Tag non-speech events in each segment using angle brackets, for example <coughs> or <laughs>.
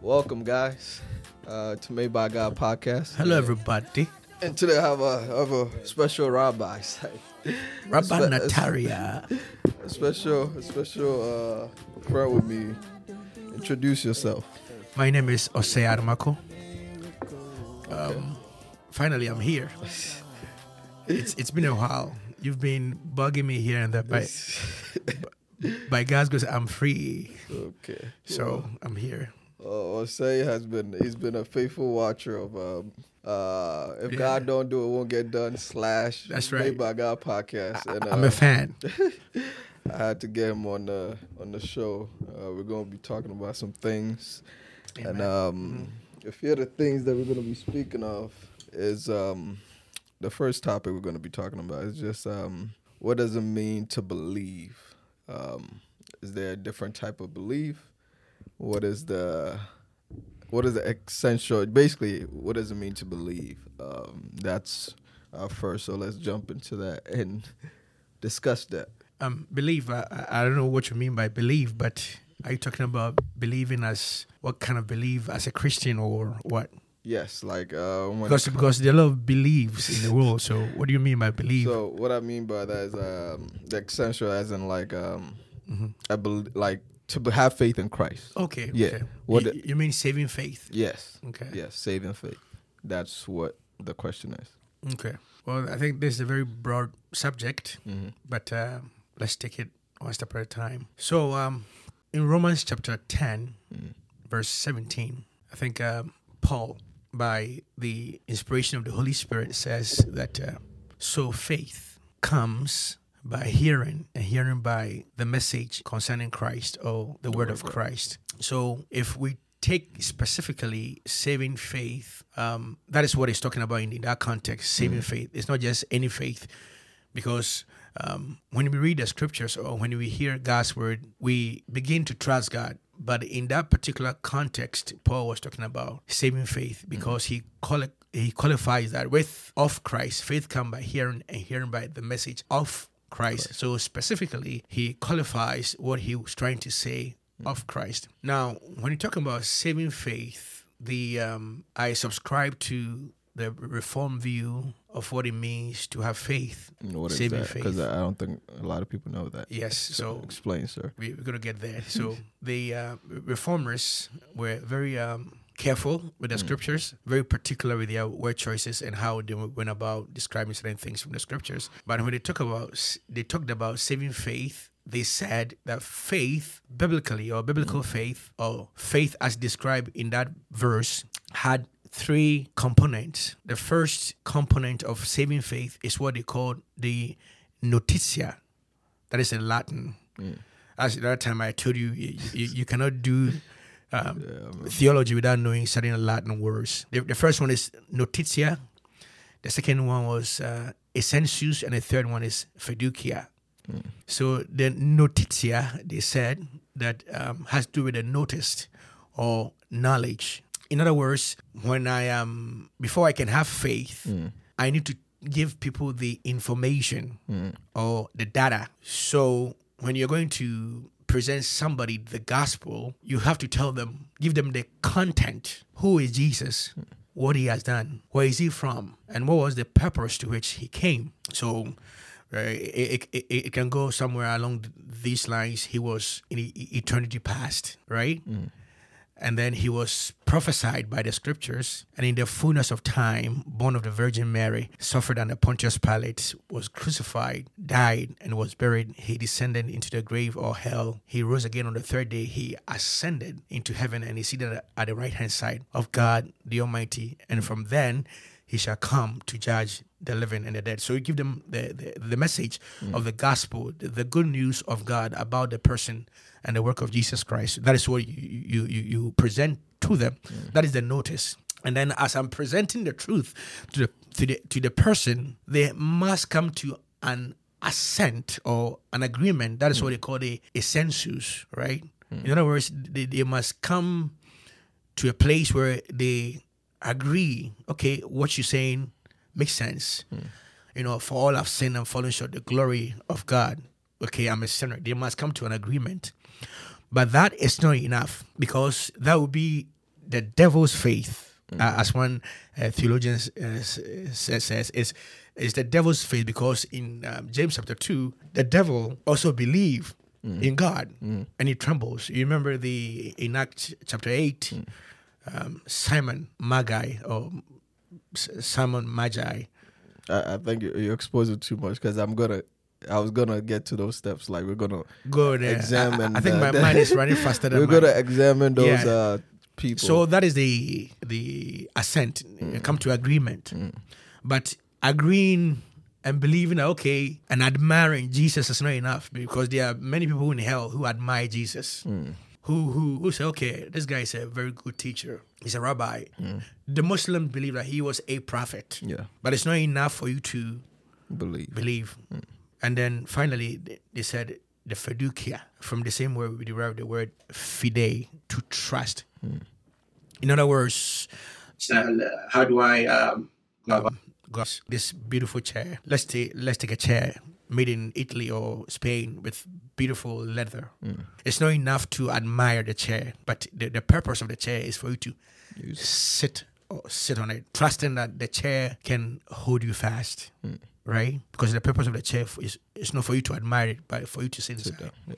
Welcome, guys, uh, to Made by God podcast. Hello, everybody. And today I have a, have a special rabbi. <laughs> Rabbi Spe- Nataria. A special, a special uh, friend with me. Introduce yourself. My name is Ose Armako. Um, finally, I'm here. It's it's been a while. You've been bugging me here and there, but <laughs> by God's grace, I'm free. Okay. So I'm here. Uh, Osei has been he's been a faithful watcher of um uh if Yeah. God don't do it won't get done slash That's Made by God podcast and uh, I'm a fan. <laughs> I had to get him on the on the show. Uh, we're gonna be talking about some things, and um, a few of the things that we're gonna be speaking of is um, the first topic we're gonna be talking about is just um, what does it mean to believe? Um, is there a different type of belief? What is the what is the essential? Basically, what does it mean to believe? Um, that's our first. So let's jump into that and <laughs> discuss that. Um, believe. I, I don't know what you mean by believe, but are you talking about believing as what kind of believe as a Christian or what? Yes, like uh, Because because there are a lot of beliefs in the world. So what do you mean by believe? so what I mean by that is um, the essential, as in like um, I bel like to have faith in Christ. okay. Yeah. Okay. What you, you mean saving faith? Yes, Okay. yes, saving faith. That's what the question is. Okay. Well, I think this is a very broad subject, Mm-hmm. but uh, let's take it one step at a time. So, um, in Romans chapter 10, Mm. verse 17, I think um, Paul, by the inspiration of the Holy Spirit, says that uh, so faith comes by hearing, and hearing by the message concerning Christ or the word of Christ. So, if we take specifically saving faith, um, that is what he's talking about in, in that context. Saving faith. It's not just any faith, because um, when we read the scriptures or when we hear God's word, we begin to trust God. But in that particular context, Paul was talking about saving faith because he quali- he qualifies that with of Christ, faith come by hearing and hearing by the message of Christ. So specifically, he qualifies what he was trying to say of Christ. Now, when you're talking about saving faith, the um, I subscribe to the reform view of what it means to have faith, What saving that? faith. Because I don't think a lot of people know that. Yes, so explain, sir. we, we're gonna get there. <laughs> So the uh, reformers were very um, careful with the hmm. scriptures, very particular with their word choices and how they went about describing certain things from the scriptures. But when they talk about, they talked about saving faith. They said that faith, biblically or biblical hmm. faith, or faith as described in that verse, had three components. The first component of saving faith is what they call the notitia. That is in Latin. Hmm. As that time I told you, you, you, you cannot do um, theology without knowing certain Latin words. The, the first one is notitia. The second one was uh, assensus, and the third one is fiducia. So the notitia, they said, that um, has to do with the noticed or knowledge. In other words, when I am, before I can have faith, I need to give people the information or the data. So when you're going to present somebody the gospel, you have to tell them, give them the content. Who is Jesus? What he has done? Where is he from? And what was the purpose to which he came? So uh, it, it, it, can go somewhere along these lines. He was in eternity past, right? And then he was prophesied by the scriptures, and in the fullness of time, born of the Virgin Mary, suffered under Pontius Pilate, was crucified, died, and was buried. He descended into the grave or hell. He rose again on the third day. He ascended into heaven, and he seated at the right hand side of God the Almighty. And from then, he shall come to judge the living and the dead. So you give them the, the, the message mm. of the gospel, the, the good news of God about the person and the work of Jesus Christ. That is what you you, you, present to them. Mm. That is the notice. And then as I'm presenting the truth to the to the to the person, they must come to an assent or an agreement. That is what mm. they call the census, right? In other words, they, they must come to a place where they agree, okay, what you're saying makes sense. You know, for all I've sinned and fallen short the glory of God. Okay, I'm a sinner. They must come to an agreement. But that is not enough because that would be the devil's faith, uh, as one uh, theologian uh, says, says, is is the devil's faith because in um, James chapter two, the devil also believed in God and he trembles. You remember the in Acts chapter eight, um, Simon Magi or Simon Magi. I, I think you- you're exposing too much because I'm gonna. I was gonna get to those steps. Like we're gonna Go there. I- I- examine. I, think the- my <laughs> mind is running faster than We're mine. gonna examine those Yeah. uh, people. So that is the the assent, Mm. come to agreement. But agreeing and believing that okay and admiring Jesus is not enough because there are many people in hell who admire Jesus. Mm. Who, who who say okay this guy is a very good teacher he's a rabbi the muslims believe that he was a prophet Mm. yeah, but it's not enough for you to believe. believe. And then finally, they- they said the fiducia, from the same word we derive the word fide, to trust. In other words, how do I um, got this beautiful chair? Let's take let's take a chair made in Italy or Spain with beautiful leather. Mm. It's not enough to admire the chair, but the, the purpose of the chair is for you to Use- sit or sit on it, trusting that the chair can hold you fast, mm. right? Because the purpose of the chair is is not for you to admire it, but for you to sit Sit inside. down. Yeah.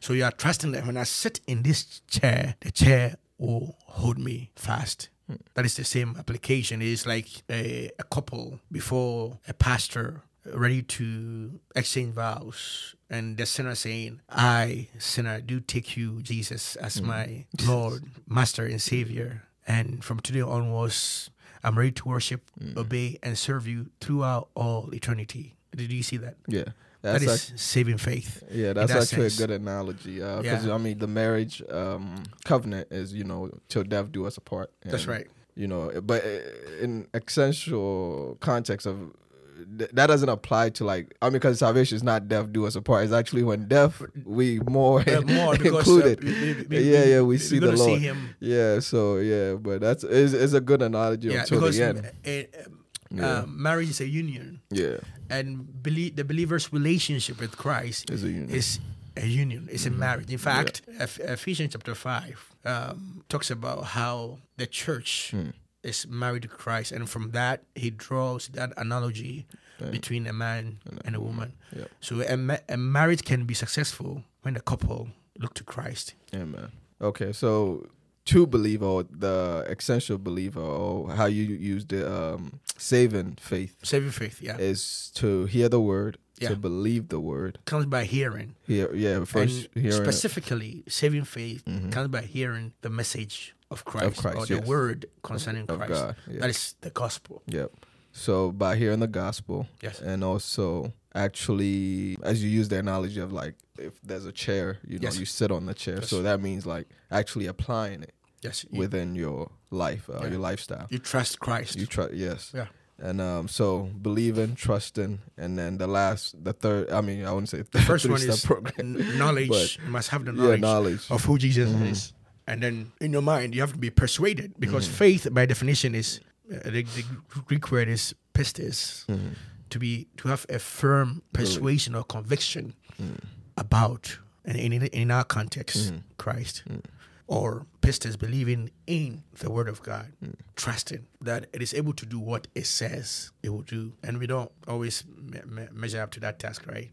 So you are trusting that when I sit in this chair, the chair will hold me fast. Mm. That is the same application. It's like a, a couple before a pastor ready to exchange vows, and the sinner saying, "I, sinner, do take you, Jesus, as my <laughs> Lord, Master, and Savior, and from today onwards, I'm ready to worship, obey, and serve you throughout all eternity." Did you see that? Yeah, That that's is saving faith. Yeah, that's that actually sense. a good analogy. Because Yeah. I mean, the marriage um, covenant is you know till death do us apart. That's right. You know, but uh, in essential context of th- that doesn't apply to like I mean because salvation is not death do us apart. It's actually when death we more, Uh, <laughs> more because, uh, included. we- we- we- yeah, yeah, we see the see Lord. him. Yeah, so yeah, but that's is is a good analogy Yeah, until because the end. uh, um, Yeah. uh, marriage is a union, Yeah, and belie- the believer's relationship with Christ is a union. is a union. It's a marriage. In fact, Eph- Ephesians chapter five um, talks about how the church is married to Christ, and from that he draws that analogy between a man and a woman. Yep. So a, ma- a marriage can be successful when the couple look to Christ. Amen. Okay, so true believer or the essential believer or how you use the um, saving faith Saving faith, yeah, is to hear the word, Yeah. to believe the word. comes by hearing. Hear, yeah, first and hearing it. specifically, saving faith Mhm. comes by hearing the message of Christ, Christ, or the word concerning of Christ. God. Yeah. That is the gospel. Yep. So by hearing the gospel, Yes. and also actually, as you use the analogy of like, if there's a chair, you know, Yes. you sit on the chair. Yes. So that means like actually applying it Yes, you, within your life, uh, Yeah. your lifestyle. you trust Christ. You trust. yes. Yeah. And um, so believing, trusting, and then the last, the third. I mean, I wouldn't say <laughs> the first one is program. knowledge. <laughs> But- must have the yeah, knowledge, knowledge. of who Jesus Mhm. is, and then in your mind you have to be persuaded because Mm-hmm. faith, by definition, is uh, the, the Greek word is pistis, Mhm. to be to have a firm persuasion or conviction about, and in, in, our context, Mhm. Christ, or pistis, believing in the Word of God, Mm. trusting that it is able to do what it says it will do, and we don't always me- me- measure up to that task, right?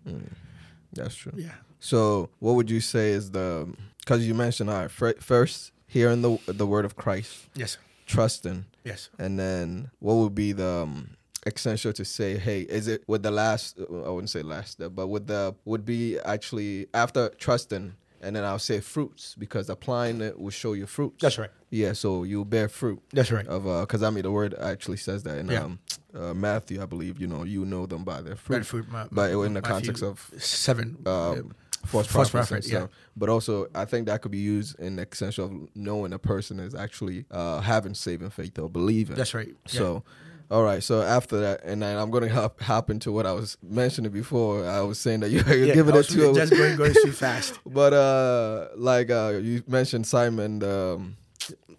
That's true. Yeah. So, what would you say is the? Because you mentioned, all right, first hearing the the word of Christ, Yes. trusting, Yes. and then what would be the um, essential to say, hey, is it with the last? uh, I wouldn't say last step, but with the would be actually after trusting, and then I'll say fruits because applying it will show you fruits. That's right. Yeah, so you bear fruit That's right. of uh, because I mean the word actually says that in Yeah. um, uh, Matthew, I believe. You know, you know them by their fruit, fruit, ma- but in the Matthew context of seven. um, false false prophet, yeah. But also, I think that could be used in the sense of knowing a person is actually uh, having saving faith or believing. That's right. Yeah. So, all right. So after that, and then I'm going to hop, hop into what I was mentioning before. I was saying that you, you're Yeah, giving it to just going, going too <laughs> fast. But uh, like uh, you mentioned Simon um,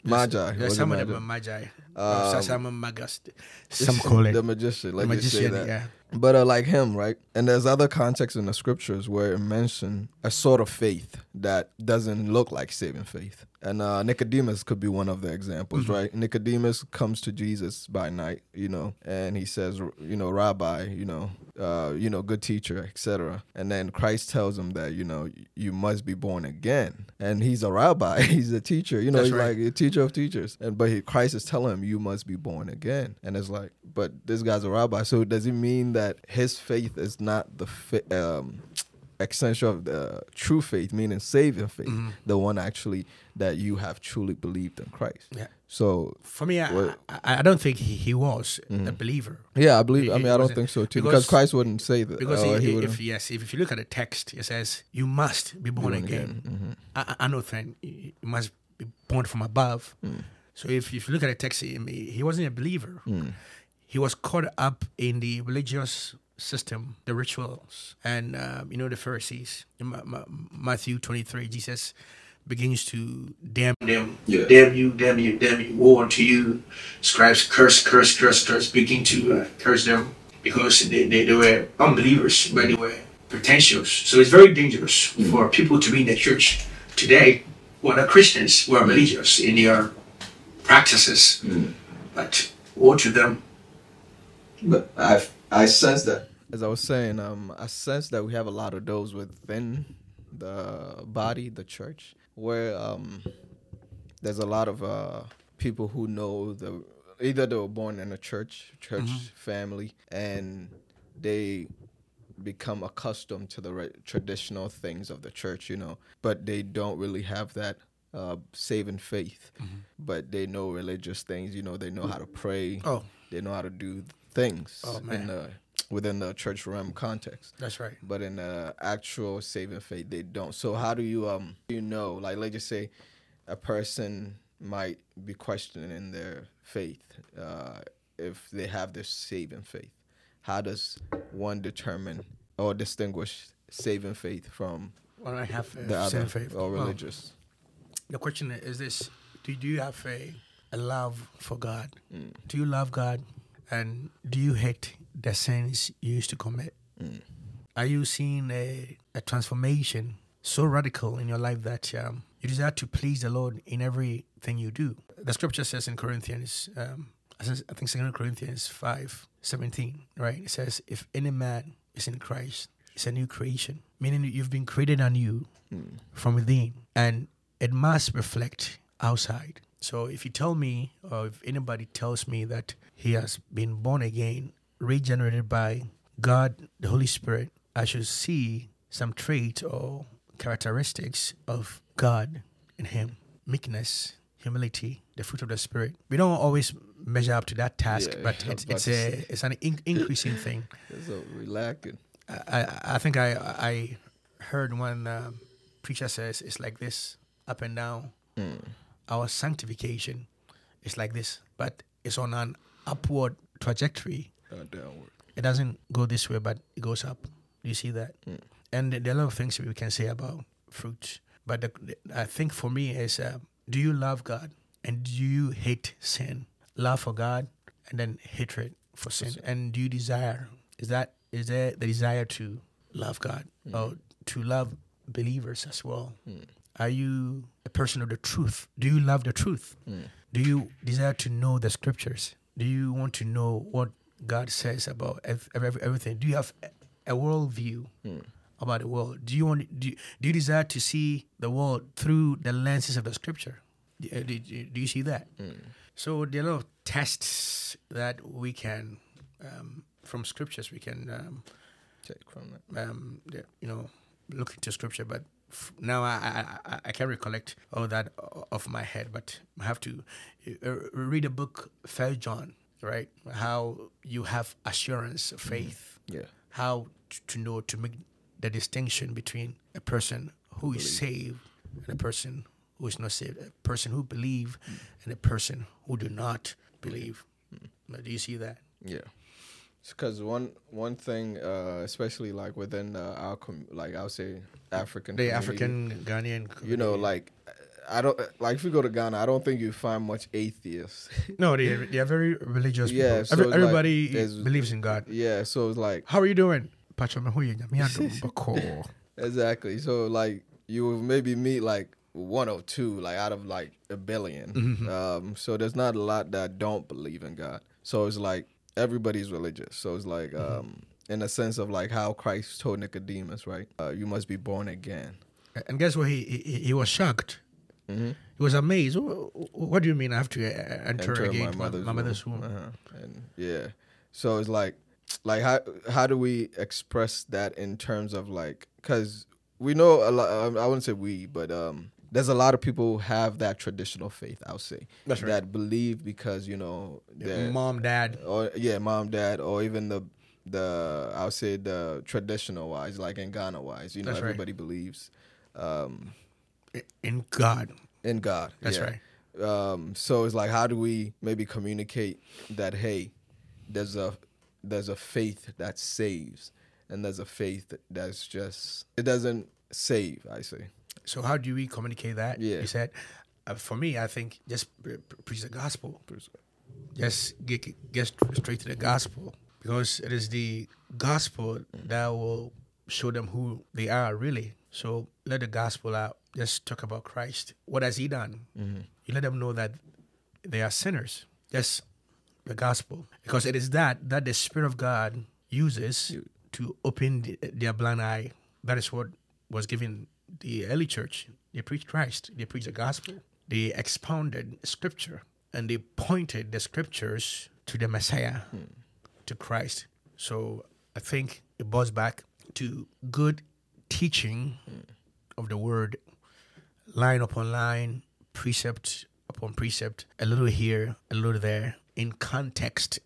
Magi. Yeah, was it some of them Magi? Are magi. Uh, Um, Sasama Magas. <laughs> Some call it the magician. Let's the just say magician. that. Yeah. But uh, like him, right? And there's other contexts in the scriptures where it mentions a sort of faith that doesn't look like saving faith. And uh, Nicodemus could be one of the examples, right? Nicodemus comes to Jesus by night, you know, and he says, you know, Rabbi, you know, uh, you know, good teacher, etc. And then Christ tells him that, you know, you must be born again. And he's a rabbi, <laughs> he's a teacher, you know, That's he's right. like a teacher of teachers. And but he, Christ is telling him, you must be born again. And it's like, but this guy's a rabbi, so does it mean that his faith is not the fa- um, extension of the true faith, meaning saving faith, Mm-hmm. the one actually that you have truly believed in Christ? Yeah. So For me, I, I, I don't think he, he was a believer. yeah, I believe. He- I mean, I don't think so too, because- because, Christ wouldn't say that. Because he, he if yes, if, if you look at the text, it says you must be born, born again. again. I, I I know then you must be born from above. Mm. So if, if you look at the text, he, he wasn't a believer. Mm. He was caught up in the religious system, the rituals, and uh, you know the Pharisees. In Ma- Ma- Matthew twenty three, Jesus begins to damn them, Yeah. damn you, damn you, damn you, woe unto you, scribes, curse, curse, curse, curse, begin to uh, curse them because they, they, they were unbelievers, but they were pretentious. So it's very dangerous for people to be in the church today who are not Christians, who are religious in their practices. But woe to them. But I I sense that. As I was saying, um, I sense that we have a lot of those within the body, the church, where um, there's a lot of uh, people who know the either they were born in a church, church family, and they become accustomed to the re- traditional things of the church, you know, but they don't really have that uh, saving faith. But they know religious things, you know, they know how to pray, Oh, they know how to do things Oh, man. in the within the church realm context. That's right. but in the actual saving faith they don't. So how do you um you know like let's just say a person might be questioning their faith uh if they have this saving faith? How does one determine or distinguish saving faith from Well, I have uh, the other faith. or religious the question is this: Do you have a, a love for God? Mm. Do you love God, and do you hate the sins you used to commit? Mm. Are you seeing a, a transformation so radical in your life that um, you desire to please the Lord in everything you do? The scripture says in Corinthians, um, I think Second Corinthians five seventeen, right? It says, "If any man is in Christ, it's a new creation," meaning you've been created anew from within, and it must reflect outside. So if you tell me, or if anybody tells me that he has been born again, regenerated by God, the Holy Spirit, I should see some trait or characteristics of God in him meekness, humility, the fruit of the Spirit. We don't always measure up to that task, Yeah, but it's, it's, a, it's an in- increasing <laughs> thing. so relaxing I, I- think I I heard one um, preacher says it's like this up and down. Our sanctification is like this, but it's on an upward trajectory. uh, downward It doesn't go this way, but it goes up. Do you see that? And there are a lot of things we can say about fruit, but the, the- I think for me is uh, do you love God and do you hate sin? Love for God and then hatred for sin. And do you desire? Is that is there the desire to love God or to love believers as well? Are you a person of the truth? Do you love the truth? Do you desire to know the scriptures? Do you want to know what God says about ev- ev- everything? Do you have a- worldview world view about the world? Do you want do you, do you desire to see the world through the lenses of the scripture? Do, uh, do, do you see that? So there are a lot of tests that we can um, from scriptures we can um, take from um, you know, look into scripture, but now I, I, I, can't recollect all that off my head, but I have to uh, uh read a book, First John, right? How you have assurance of mm-hmm. faith, yeah. How to know to make the distinction between a person who is saved and a person who is not saved, a person who believe mm. and a person who do not believe. Mm. Now, Do you see that? Yeah, because one one thing, uh, especially like within uh, our com- like I would say African, The African Ghanaian, you know, like I don't like if you go to Ghana. I don't think you find much atheists. No, they they are very religious. Yeah, people. so Every- it's like everybody believes in God. yeah, so it's like How are you doing? Pacho me huye nyame adom <laughs> bako. exactly. So like you will maybe meet like one or two, like out of like a 1000000000 Mm-hmm. Um, so there's not a lot that don't believe in God. So it's like everybody's religious. So it's like Mm-hmm. um, in a sense of like how Christ told Nicodemus, right? Uh, you must be born again. And guess what? He, he he was shocked. Mm-hmm. He was amazed. Wh- wh- What do you mean I have to uh, enter, enter again my my mother's, my mother's womb? Uh-huh. And yeah, so it's like, like how how do we express that in terms of like, because we know a lot. um, I wouldn't say we, but um, there's a lot of people who have that traditional faith. I'll say That's right. that believe because you know they're- Mom, dad. or yeah, mom, dad, or even the the I'll say the traditional wise, like in Ghana wise, you know, That's right. everybody believes um, in God. in God. That's yeah. right. Um, so it's like, how do we maybe communicate that? Hey, there's a there's a faith that saves, and there's a faith that's just it doesn't save. I say. So how do we communicate that? Yeah. You said, uh, for me, I think just pre- pre- preach the gospel. Just get get straight to the gospel because it is the gospel that will show them who they are really. So let the gospel out. Just talk about Christ. What has He done? You let them know that they are sinners. Just the gospel, because it is that that the Spirit of God uses to open the, their blind eye. That is what was given the early church. They preached Christ. They preached the gospel. They expounded scripture and they pointed the scriptures to the Messiah, hmm. to Christ. So I think it boils back to good teaching hmm. of the word, line upon line, precept upon precept, a little here, a little there, in context,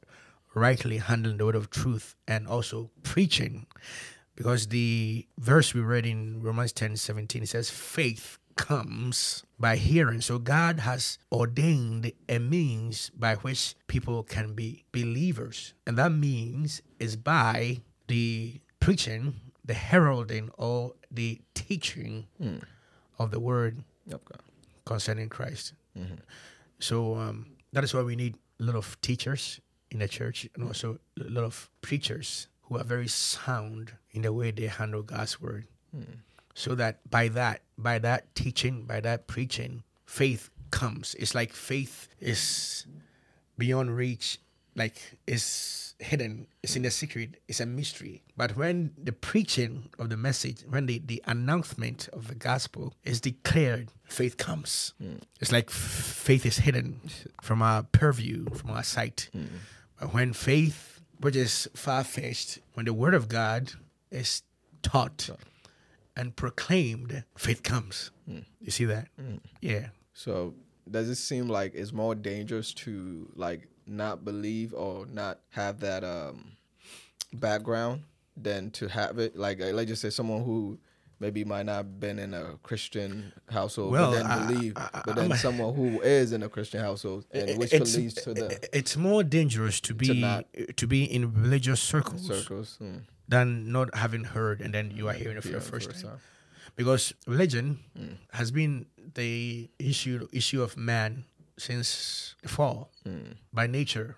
rightly handling the word of truth, and also preaching. Because the verse we read in Romans 10 17 it says, faith comes by hearing. So God has ordained a means by which people can be believers. And that means is by the preaching, the heralding, or the teaching of the word Okay. concerning Christ. So um, that is why we need a lot of teachers in the church and also a lot of preachers who are very sound in the way they handle God's word. Hmm. So that by that, by that teaching, by that preaching, faith comes. It's like faith is beyond reach, like it's hidden, it's in the secret, it's a mystery. But when the preaching of the message, when the, the announcement of the gospel is declared, faith comes. Hmm. It's like f- faith is hidden from our purview, from our sight. Hmm. But when faith, which is far fetched, when the word of God is taught and proclaimed, faith comes. You see that? Yeah. So does it seem like it's more dangerous to like not believe or not have that um background than to have it? Like let's just say someone who maybe might not have been in a Christian household, Well, but then I- believe, I- but then I'm- someone who is in a Christian household, and which it's, leads to the it's more dangerous to be not- to be in religious circles circles. Mm. than not having heard and then you are mm, hearing it for Yeah, the first first time. time. Because religion mm. has been the issue issue of man since the fall mm. by nature.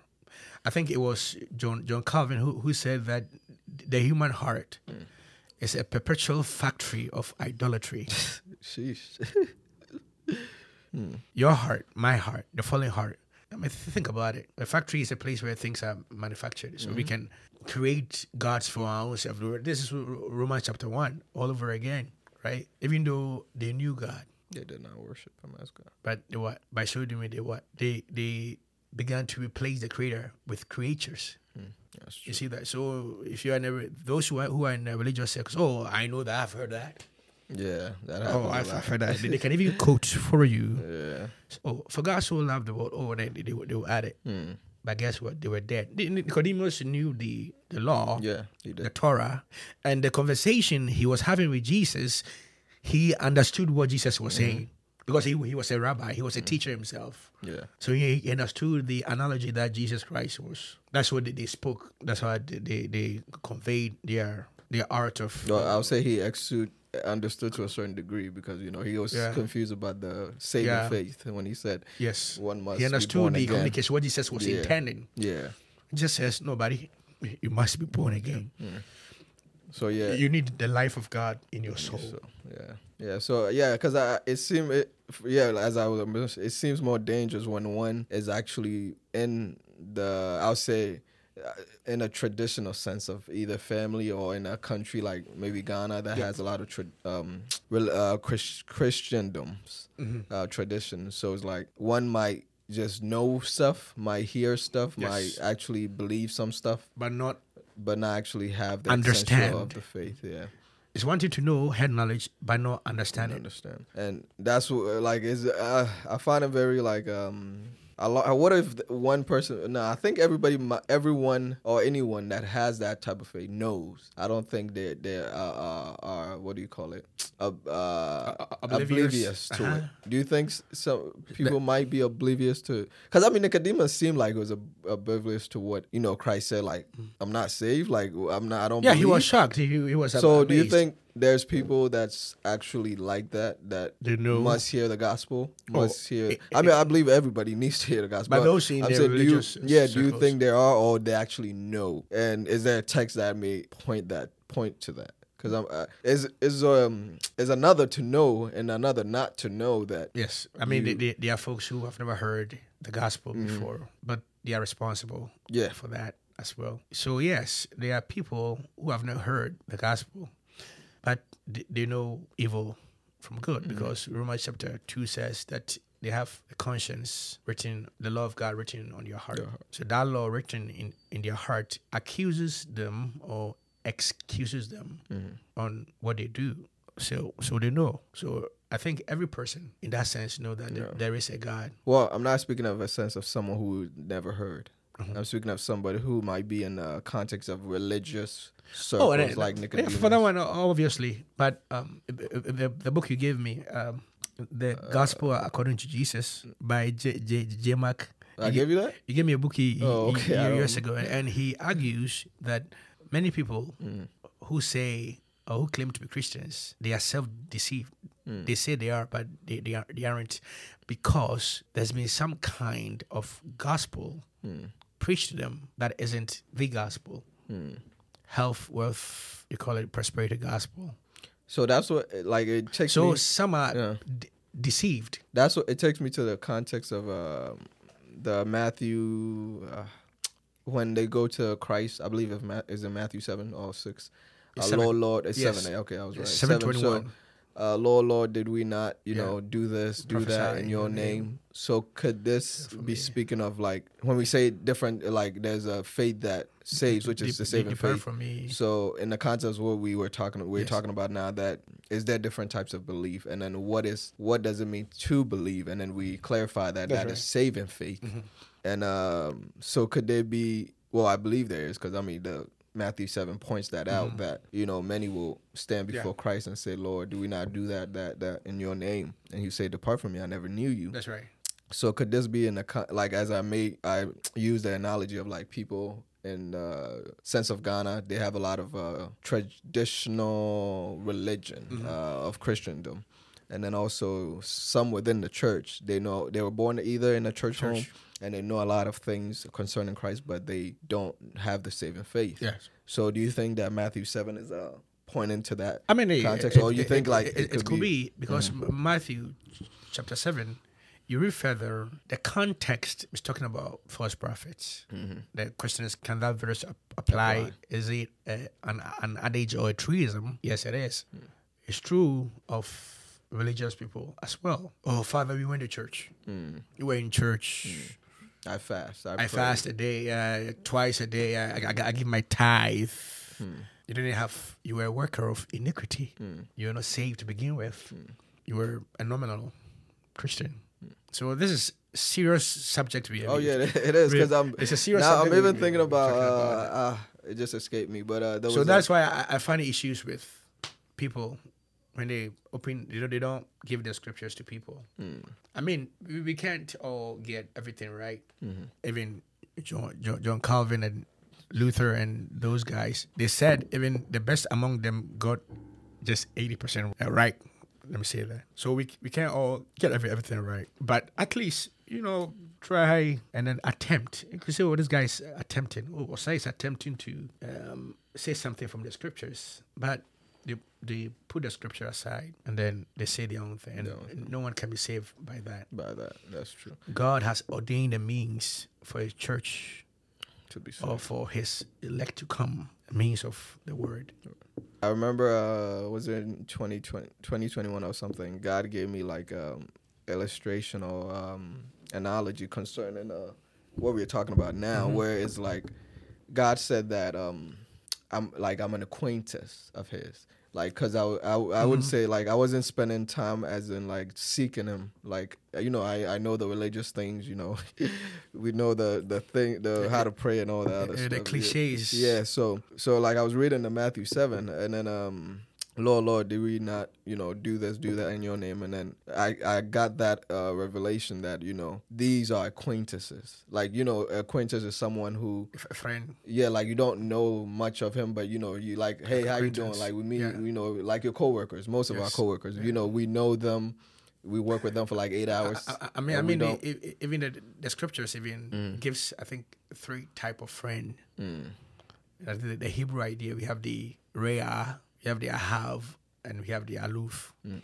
I think it was John John Calvin who, who said that the human heart is a perpetual factory of idolatry. <laughs> Sheesh. Hmm. Your heart, my heart, the fallen heart. I mean, think about it. A factory is a place where things are manufactured, so we mm-hmm. can create gods for ourselves. This is Romans chapter one all over again, right? Even though they knew God, they did not worship him as God. but they what by so doing they what they they began to replace the creator with creatures. True. You see that? So if you are never those who are who are in the religious circles, oh, I know that I've heard that. Yeah, that Oh. I've. I've heard that. they can <laughs> even quote for you. Yeah. Oh, for God so loved the world. Oh, they, they, they, they will add it. But guess what? They were dead. Ni- Nicodemus knew the, the law, Yeah, the. Torah, and the conversation he was having with Jesus, he understood what Jesus was saying because he, he was a rabbi, he was a mm. teacher himself. Yeah. So he, he understood the analogy that Jesus Christ was. That's what they, spoke. That's how they, they, conveyed their their art of. I'll say he exude, understood to a certain degree because you know he was Yeah. confused about the saving Yeah. faith when he said Yes. one must He understood the again. communication, what Jesus was Yeah. intending. Yeah. He just says, nobody, you must be born again. Mm. So yeah. You need the life of God in your soul. So yeah, yeah. So yeah, because I it seemed it yeah as I was it seems more dangerous when one is actually in the I'll say uh, in a traditional sense of either family or in a country like maybe Ghana that Yeah. has a lot of tra- um uh, Chris- Christendoms Mhm. uh, traditions. So it's like one might just know stuff, might hear stuff, Yes. might actually believe some stuff, But not, but not actually have the Understand. of the faith. Yeah. it's wanting to know head knowledge, but not understanding. understand, and that's what like is. Uh, I find it very like um. I lo- what if one person? No, I think everybody, everyone or anyone that has that type of faith knows. I don't think they they uh, uh, are what do you call it? Uh, uh, oblivious? oblivious to Uh-huh. it. Do you think some people might be oblivious to? Because I mean, Nicodemus seemed like it was ob- oblivious to what you know Christ said. Like, I'm not saved. Like, I'm not. I don't. Yeah, he was shocked. He, he was So do you think there's people that's actually like that that They know. must hear the gospel? Oh, Must hear. it- I mean, I believe everybody needs to hear the gospel. But those in I'm their saying, do you, religious yeah, do you think there are, or they actually know? And is there a text that may point that point to that? Because I'm uh, is is um is another to know and another not to know that. Yes, I mean, You- they, they, there are folks who have never heard the gospel before, but they are responsible Yeah. for that as well. So yes, there are people who have not heard the gospel, but they, know evil from good mm. because Romans chapter two says that they have a conscience written, the law of God written on your heart. Heart. So that law written in in their heart accuses them or excuses them mm-hmm. on what they do. So so they know. So I think every person in that sense know that there- there is a God. Well, I'm not speaking of a sense of someone who never heard. Mm-hmm. I'm speaking of somebody who might be in the context of religious circles Oh, and like Nicodemus. for that one, obviously. But um, the, the, the book you gave me, um, the Uh, Gospel According to Jesus by J. J. J. Mark. I gave you that. You gave me a book he, he- Oh, okay, I years ago, and he argues that many people Mm. who say or who claim to be Christians, they are self-deceived. Mm. They say they are, but they, they, are, they aren't, because there's been some kind of gospel Mm. Preached to them that isn't the gospel. Health, wealth, you call it prosperity gospel. So that's what like it takes So me. some are Yeah. de- deceived. That's what it takes me to the context of um the Matthew uh, when they go to Christ. I believe if Ma- is in Matthew seven or six. Uh, seven. Lord, Lord, it's Yes. seven. eh? Okay, I was right. Seven So, twenty-one. Uh, Lord, Lord, did we not, you Yeah. know, do this, do that in your name? So could this for be speaking of like when we say different, like there's a faith that saves, which is the saving faith. from me. So in the context of what we were talking, we're Yes. talking about now that is there different types of belief, and then what is what does it mean to believe, and then we clarify that That's that is right. saving faith, and um, so could there be? Well, I believe there is because I mean the Matthew seven points that out that you know many will stand Yeah. before Christ and say, Lord, do we not do that that that in your name? And you say, Depart from me, I never knew you. That's right. So could this be in the like as I made I use the analogy of like people in uh, sense of Ghana, they have a lot of uh, traditional religion Mm-hmm. uh, of Christendom, and then also some within the church. They know they were born either in a church, home and they know a lot of things concerning Christ, but they don't have the saving faith. Yes. So do you think that Matthew seven is uh, pointing to that? I mean, Context, it- or you it- think, it- like, it, could could be- be, because Matthew chapter seven, you read further, the context is talking about false prophets. The question is, can that verse ap- apply? Apply. Is it uh, an an adage or a truism? Yes, it is. It's true of religious people as well. Oh, Father, we went to church. We were in church. I fast. I, I fast a day, uh, twice a day. I, I, I give my tithe. You didn't have. You were a worker of iniquity. You were not saved to begin with. You were a nominal Christian. So this is serious subject to be. Oh yeah, <laughs> it is because I'm. It's a serious. Now I'm even thinking we're about. Uh, uh, it just escaped me, but uh, there so that's why I, I find issues with people when they open. You know, they don't give the scriptures to people. Hmm. I mean, we, we can't all get everything right. Mm-hmm. Even John, John John Calvin and Luther and those guys, they said even the best among them got just 80% right. Let me say that. So we we can't all get every, everything right, but at least you know try and then attempt. You can say, "Oh, this guy's attempting." Oh, Osai is attempting to um, say something from the scriptures, but they they put the scripture aside and then they say their own thing. And own no one can be saved by that. By that, that's true. God has ordained a means for His church To be saved. or for His elect to come, means of the word. I remember uh was it in 2020, 2021 or something. God gave me like um illustration or um analogy concerning uh what we are talking about now, Mhm. where it's like God said that um I'm like I'm an acquaintance of His. Like, cause I wouldn't Mhm. say like I wasn't spending time as in like seeking him. Like, you know, I, I know the religious things. You know, <laughs> we know the the thing, the how to pray and all that other Uh, stuff. the Yeah. cliches. Yeah, so so like I was reading the Matthew seven, and then um, Lord, Lord, did we not you know do this, do that in your name? And then I I got that uh, revelation that you know these are acquaintances. Like you know, acquaintance is someone who a friend. yeah, like you don't know much of him, but you know you like hey, how you doing? Like we meet, Yeah. you know, like your coworkers. Most of our Yes. coworkers, Yeah. you know, we know them. We work with them for like eight hours. I, I- mean, I mean, even the, the scriptures even Mm. gives, I think, three type of friend. Mm, The, the Hebrew idea, we have the Rea, we have the Ahav, and we have the aloof. Mm.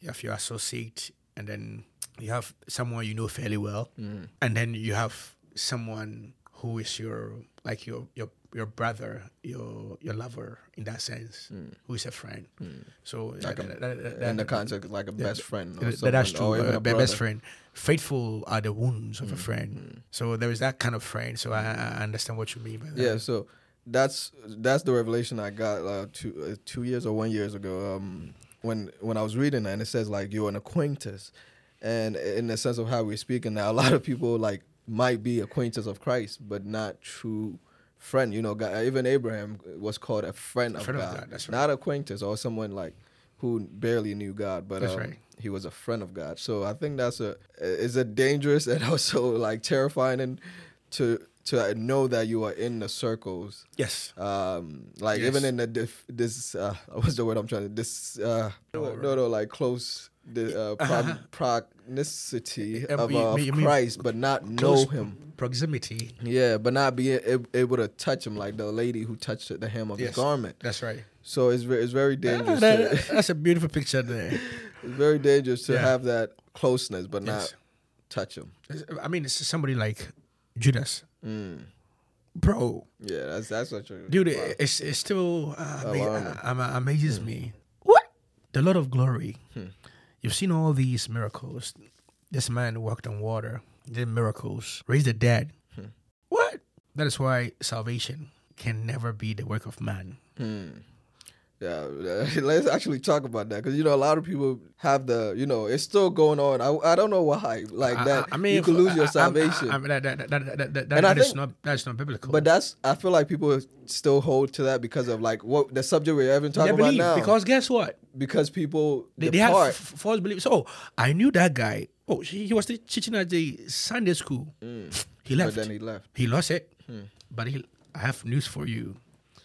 You have your associate, and then you have someone you know fairly well, mm, and then you have someone who is your like your your your brother, your your lover in that sense, mm, who is a friend. mm. So Like that- a- that- that- in the context like a best friend. That's true. even Uh, a best friend. Faithful are the wounds of a Mm, friend. mm. So there is that kind of friend. So I, I understand what you mean by that. Yeah, so that's that's the revelation I got uh, two uh, two years or one years ago. Um, when when I was reading that, and it says like you're an acquaintance, and in the sense of how we're speaking now, a lot of people like might be acquaintance of Christ, but not true friend. You know, God, even Abraham was called a friend of Friend of God, God, that's right. not acquaintance or someone like who barely knew God, but um, right. he was a friend of God. So I think that's a is a dangerous and <laughs> also like terrifying and to to know that you are in the circles Yes. um like Yes. even in the dif- this uh <laughs> what's the word i'm trying to this uh no no, no like close the uh Uh-huh. of, you- uh, of you christ but not know him Proximity. yeah but not be ab- able to touch him like the lady who touched the hem of Yes. his garment That's right. so it's very it's very dangerous that- to, that's a beautiful picture there. <laughs> it's very dangerous to Yeah. have that closeness but not touch him I mean, it's somebody like Judas. Mm. Bro, yeah that's that's such a dude, wow. it's, it's still uh, ama- uh, ama- amazes me. What? The Lord of glory. Hmm. You've seen all these miracles. This man walked on water, did miracles, raised the dead. Hmm. What? That is why salvation can never be the work of man. Hmm. Yeah, <laughs> let's actually talk about that because you know a lot of people have the you know it's still going on. I, I don't know why like I- that. I, I mean, you could lose your I- I- I- salvation, I, mean, that, that, that, that, that, that, I that is think- not that's not biblical. but that's I feel like people still hold to that because of like what the subject we're even talking about believe now. because guess what? because people They, they have f- false beliefs. Oh, I knew that guy. Oh, he, he was teaching at the Sunday school. Mm. He but left. then he left. He lost it. Hmm. But he, I have news for you.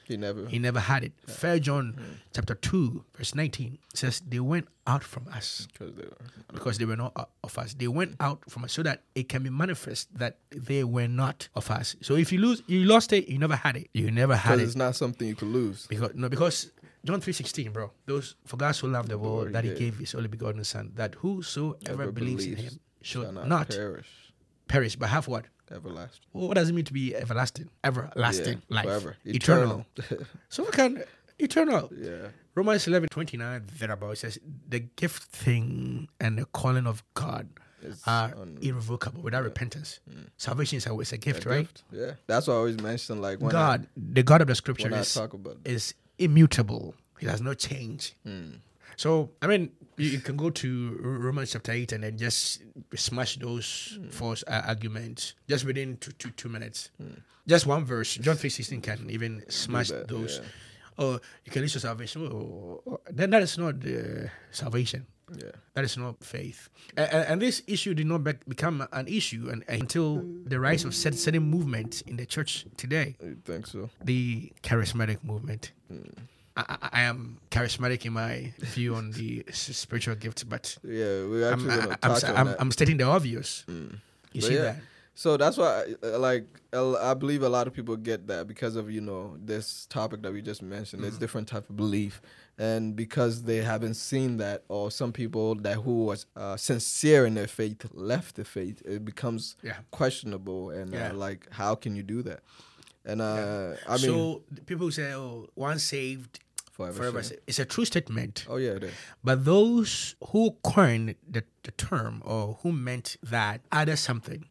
He never. He never had it. Fair John Hmm. chapter 2, verse 19 says, They went out from us Because they were. because they were not of us. They went out from us so that it can be manifest that they were not of us. So if you lose, you lost it, you never had it. You never had it. it's not something you could lose. Because no, because John three sixteen, bro. Those for God so loved the world that He yeah. gave His only begotten Son, that whosoever Ever believes in Him should Shall not, not, perish. perish, but have what? Everlasting. Well, what does it mean to be everlasting? Everlasting Yeah, life, Forever. eternal. <laughs> So we can eternal. yeah. Romans eleven twenty nine thereabout it says the gift thing and the calling of God It's are un- irrevocable without repentance. Salvation is always a gift, a right? gift. Yeah. That's why I always mention like when God, the God of the Scripture is talk about it. is immutable. He has no change. Hmm. So I mean, you, can go to Romans chapter eight and then just smash those Hmm. false uh, arguments just within two, two, two minutes. Just one verse, John three sixteen can even smash that, those. yeah. Oh, you can lose your salvation. Oh, oh, then that is not uh, salvation. Yeah. That is not faith. And, and, this issue did not bec become an issue and, until the rise of certain, movement in the church today, You think so? the charismatic movement. I, I am charismatic in my view on the spiritual gifts, but Yeah, we're I'm, actually I, gonna I'm, on I'm, that. I'm stating the obvious. You But see yeah. that? So that's why, I, uh, like, I believe a lot of people get that because of you know this topic that we just mentioned. Mm-hmm. There's different type of belief, and because they haven't seen that, or some people that who was uh, sincere in their faith left the faith, it becomes Yeah. questionable. And Yeah. uh, like, how can you do that? And uh, I mean, so people say, "Oh, once saved, forever, forever." saved. It's a true statement. Oh yeah, it is. But those who coined the, the term or who meant that added something.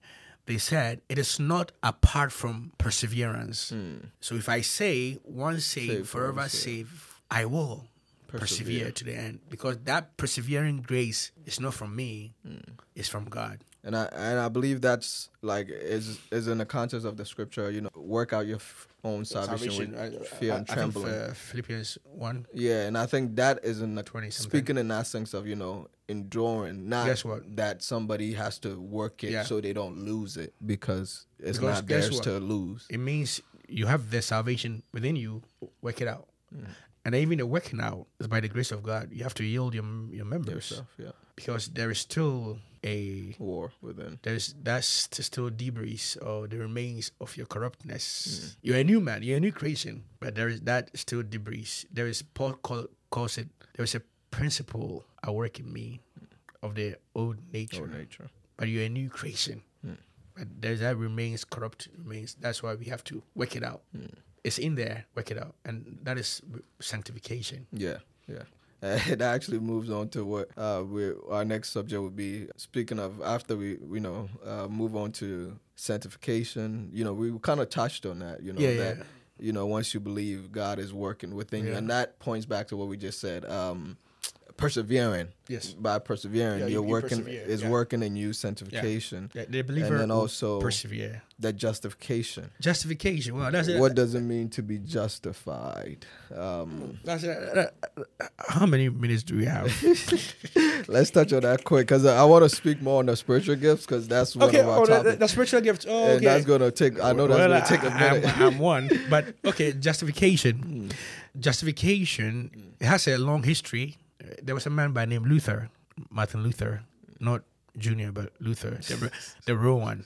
They said it is not apart from perseverance. Hmm. So if I say once saved, Saved, forever forever saved, I will persevere. Persevere. to the end because that persevering grace is not from me, hmm. it's from God. And I and I believe that's like is is in the context of the scripture. You know, work out your f- own salvation, with fear and trembling. uh, Philippians 1. Yeah, and I think that is in the 20 speaking in that sense of you know enduring, not Guess what? that somebody has to work it Yeah. so they don't lose it because it's Because not theirs what? to lose. It means you have the salvation within you, work it out. Mm. And even the working out is by the grace of God. You have to yield your your members Yourself, yeah. because there is still a War within. there's that's still debris or the remains of your corruptness. Mm. You're a new man, you're a new creation, but there is that still debris. There is Paul call, calls it there is a principle at work in me of the old nature, Old nature. but you're a new creation. But there's that remains corrupt remains. That's why we have to work it out. It's in there, work it out, and that is sanctification. Yeah, yeah. <laughs> It actually moves on to what uh, we our next subject would be. Speaking of, after we you know uh, move on to sanctification, you know we kind of touched on that. You know Yeah, that yeah. you know once you believe God is working within you, and that points back to what we just said. Um, persevering. Yes. By persevering, Yeah, you- you're you working persevere, is yeah. working in you sanctification. The, the believer then will also- persevere. That justification. Justification. Well, that's it. What does it mean to be justified? Um, That's it. How many minutes do we have? <laughs> let's touch on that quick because I want to speak more on the spiritual gifts because that's one okay, of our oh, the, topics. the, the spiritual gifts. Oh, and okay. that's gonna take. I know that's Well, gonna take a minute. I'm, I'm one, but okay, <laughs> justification. Justification it has a long history. There was a man by name Luther, Martin Luther, not Junior, but Luther, the, the real one.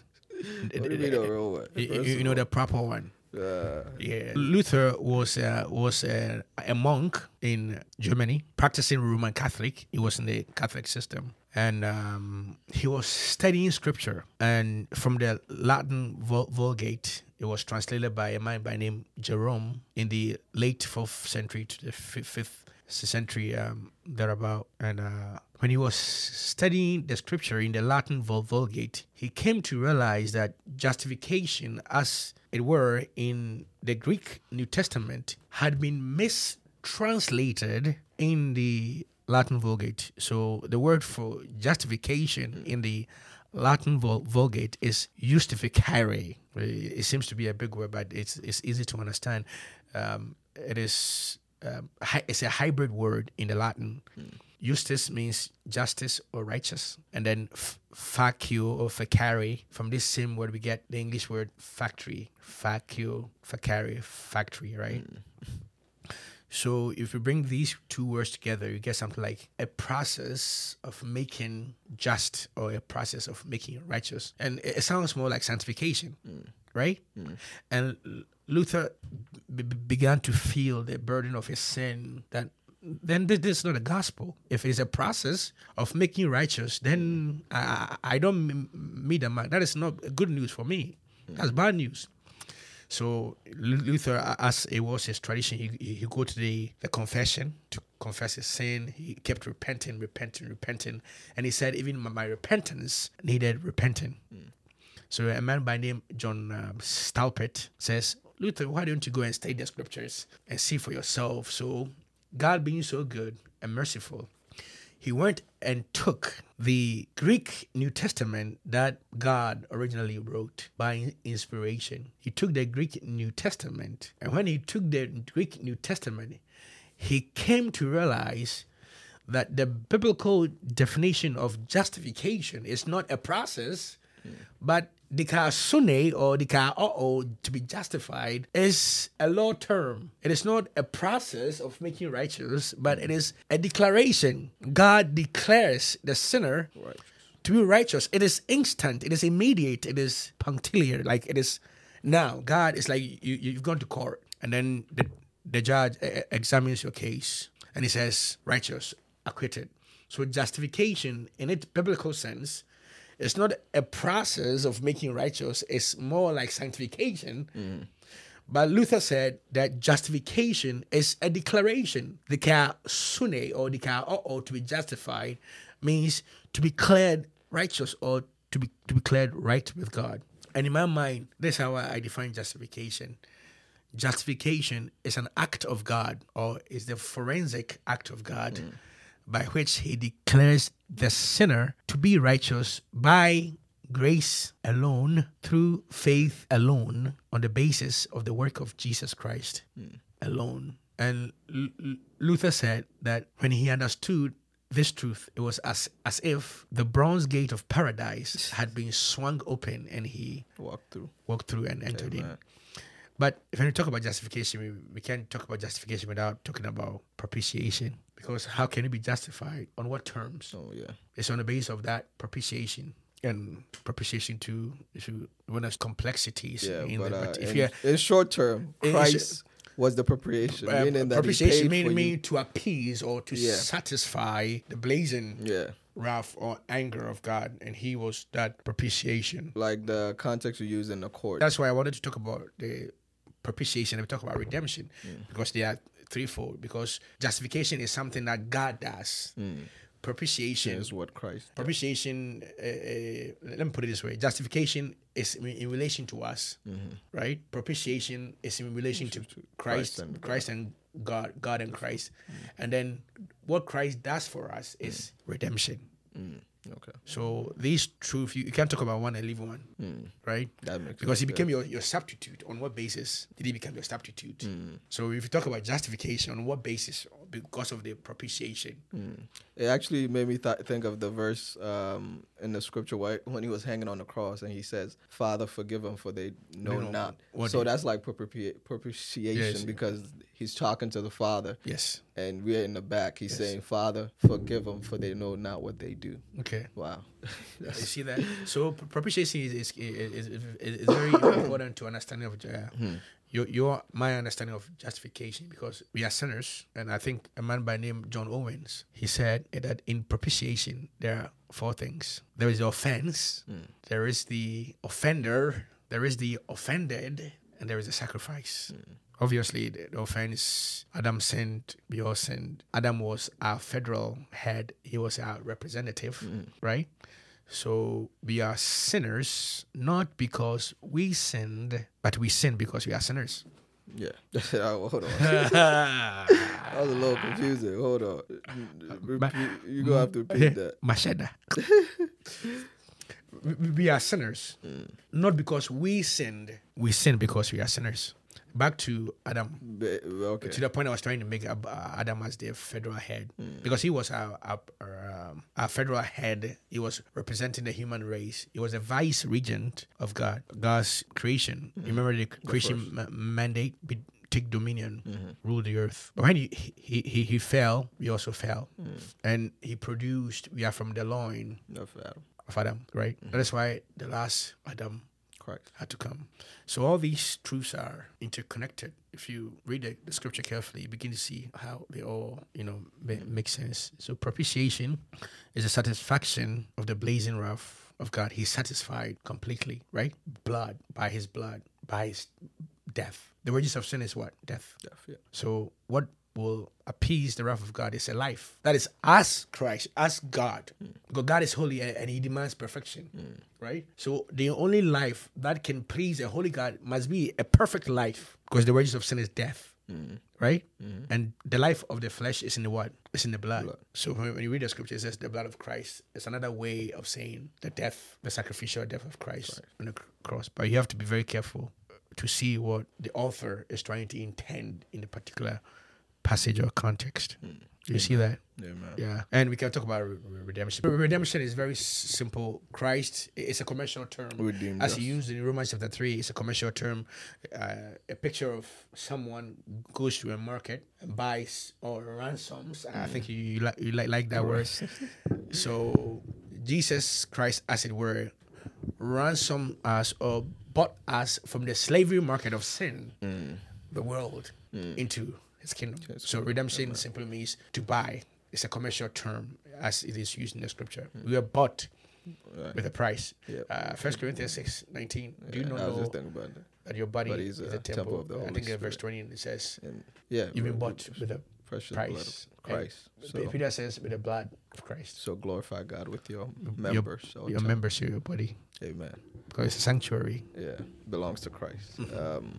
what do you mean the real one? You, you- know the proper one. uh, Yeah, Luther was uh, was uh, a monk in Germany, practicing Roman Catholic. He was in the Catholic system, and um, he was studying scripture. And from the Latin Vul- Vulgate, it was translated by a man by name Jerome in the late fourth century to the fi- fifth century um, thereabout. And uh, when he was studying the scripture in the Latin Vulgate, he came to realize that justification, as it were, in the Greek New Testament, had been mistranslated in the Latin Vulgate. So the word for justification in the Latin Vul- Vulgate is justificare. It seems to be a big word, but it's it's easy to understand. Um, it is um, hy- it's a hybrid word in the Latin. Justice means justice or righteous, and then f- facio or facare. From this same word, we get the English word factory. Facio, facare, factory, right? Mm. So if you bring these two words together, you get something like a process of making just or a process of making righteous. And it it sounds more like sanctification, mm. right? Mm. And Luther began to feel the burden of his sin that then this, is not a gospel. If it's a process of making righteous, then I, I don't meet the mark. That is not good news for me. That's bad news. So Luther, as it was his tradition, he he go to the, the confession to confess his sin. He kept repenting, repenting, repenting, and he said, even my, my repentance needed repenting. So a man by name John um, Stalpert says, Luther, why don't you go and study the scriptures and see for yourself? So God being so good and merciful, he went and took the Greek New Testament that God originally wrote by inspiration. He took the Greek New Testament, and when he took the Greek New Testament, he came to realize that the biblical definition of justification is not a process, hmm. but dikaiosune or dikaioo to be justified is a law term. It is not a process of making righteous, but it is a declaration. God declares the sinner Right. to be righteous. It is instant. It is immediate. It is punctiliar. Like it is now. God is like you. You've gone to court, and then the the judge examines your case, and he says righteous, acquitted. So justification, in its biblical sense, is not a process of making righteous. It's more like sanctification. Mm. But Luther said that justification is a declaration. The ka sune or the ka o to be justified means to be declared righteous or to be to be declared right with God. And in my mind, this is how I, I define justification. Justification is an act of God or is the forensic act of God mm. By which he declares the sinner to be righteous by grace alone, through faith alone, on the basis of the work of Jesus Christ hmm. alone. And L- Luther said that when he understood this truth, it was as, as if the bronze gate of paradise had been swung open and he Walk through. walked through and entered in. But if we talk about justification, we, we can't talk about justification without talking about propitiation. Because how can it be justified? On what terms? Oh yeah. It's on the basis of that propitiation. And propitiation to if you want complexities Yeah, in but, the, uh, but if in, in short term, Christ was the propitiation, uh, meaning that propitiation paid mean, for mean you. to appease or to Yeah. satisfy the blazing Yeah, wrath or anger of God, and He was that propitiation. like the context we use in the court. That's why I wanted to talk about the propitiation and we talk about redemption mm. because they are threefold. Because justification is something that God does. Mm. Propitiation. Is what Christ. propitiation uh, uh, let me put it this way. Justification is in, in relation to us mm-hmm. right? Propitiation is in relation to christ Christ and christ and god god and christ. Mm. And then what christ does for us is redemption Okay, so these truth you, you can't talk about one and leave one right that makes because he became your, your substitute. On what basis did he become your substitute? Hmm. So if you talk about justification, on what basis? Because of the propitiation. It actually made me th- think of the verse um, in the scripture where, when he was hanging on the cross and he says, "Father, forgive them, for they know know not." what So that's like propitiation Yes. because he's talking to the Father, Yes. and we're in the back. He's saying, "Father, forgive them, for they know not what they do." Okay. Wow, <laughs> You see that? So propitiation is is, is, is, is very <coughs> important to understanding of uh, hmm. your your my understanding of justification because we are sinners, and I think a man by name John Owens he said that in propitiation there are four things. There is the offense, hmm. there is the offender, there is the offended, and there is the sacrifice. Hmm. Obviously, the offense, Adam sinned, we all sinned. Adam was our federal head, he was our representative, mm. right? So we are sinners not because we sinned, but we sin because we are sinners. yeah. Oh, <laughs> Hold on, <laughs> that was a little confusing. Hold on, But- you, you gonna have to repeat that. Macheda. <laughs> we, we are sinners, mm. not because we sinned. We sin because we are sinners. Back to Adam. Okay. To the point I was trying to make uh, Adam as the federal head because he was a, our, um, federal head. He was representing the human race. He was a vice regent of God, God's creation. You remember the creation ma- mandate? Be, take dominion, rule the earth. But when he, he, he, he fell, we also fell. And he produced, we are from the loin of Adam, right? That is why the last Adam Christ. had to come. So all these truths are interconnected. If you read the, the scripture carefully, you begin to see how they all, you know, ma- make sense. So propitiation is a satisfaction of the blazing wrath of God. He's satisfied completely, right? Blood, by his blood, by his death. The wages of sin is what? Death. Death, yeah. So what will appease the wrath of God is a life that is as Christ, as God. Hmm. Because God is holy and, and He demands perfection, hmm. right? So the only life that can please a holy God must be a perfect life, because the wages of sin is death, hmm. right? And the life of the flesh is in the what? It's in the blood. Blood. So when, when you read the scripture, it says the blood of Christ. It's another way of saying the death, the sacrificial death of Christ on the cross. But you have to be very careful to see what the author is trying to intend in a particular passage or context. Mm. You see that? Yeah, man. Yeah, and we can talk about re- re- redemption. Redemption is very s- simple. Christ is a commercial term. Redeemed As us. he used in Romans chapter 3, it's a commercial term. Uh, a picture of someone goes to a market and buys or ransoms. I think mm. you, you, like, you like, like that word. <laughs> so, Jesus Christ, as it were, ransomed us or bought us from the slavery market of sin, mm. the world, into his kingdom. So, redemption simply means to buy. It's a commercial term as it is used in the scripture. We are bought Right. with a price. Yep. Uh, First Corinthians 6 19. Do you Yeah, not I know just thinking about that. that your body, body is, is a, a temple? temple of the I Holy think in verse Spirit. 20 it says, And yeah, You've been bought with a precious blood price. of Christ. And So, Peter says, with the blood of Christ. so glorify God with your Your- members. Your temple. members your body. Amen. Because it's a sanctuary. Yeah, belongs to Christ. Um,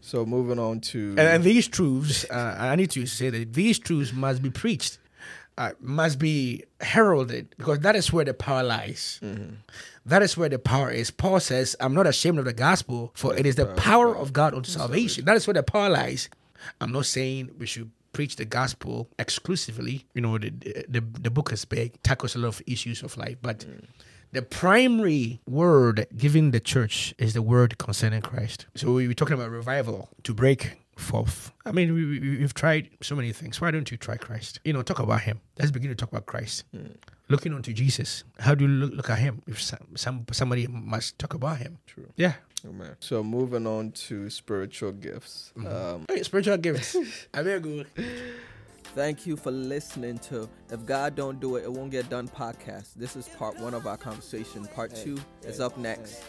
so moving on to And, and these truths, uh, I need to say that these truths must be preached, uh, must be heralded, because that is where the power lies. That is where the power is. Paul says, I'm not ashamed of the gospel, for it is the power of God unto salvation. That is where the power lies. I'm not saying we should preach the gospel exclusively. You know, the, the, the book is big, tackles a lot of issues of life, but the primary word given the church is the word concerning Christ. So we we're talking about revival to break forth. I mean, we, we, we've tried so many things. Why don't you try Christ? You know, talk about Him. Let's begin to talk about Christ. Looking onto Jesus. How do you look, look at Him? If some, some somebody must talk about Him. True. Yeah. Amen. So moving on to spiritual gifts. Mm-hmm. Um, Hey, spiritual <laughs> gifts. I very good. Thank you for listening to If God Don't Do It, It Won't Get Done podcast. This is part one of our conversation. Part two is up next.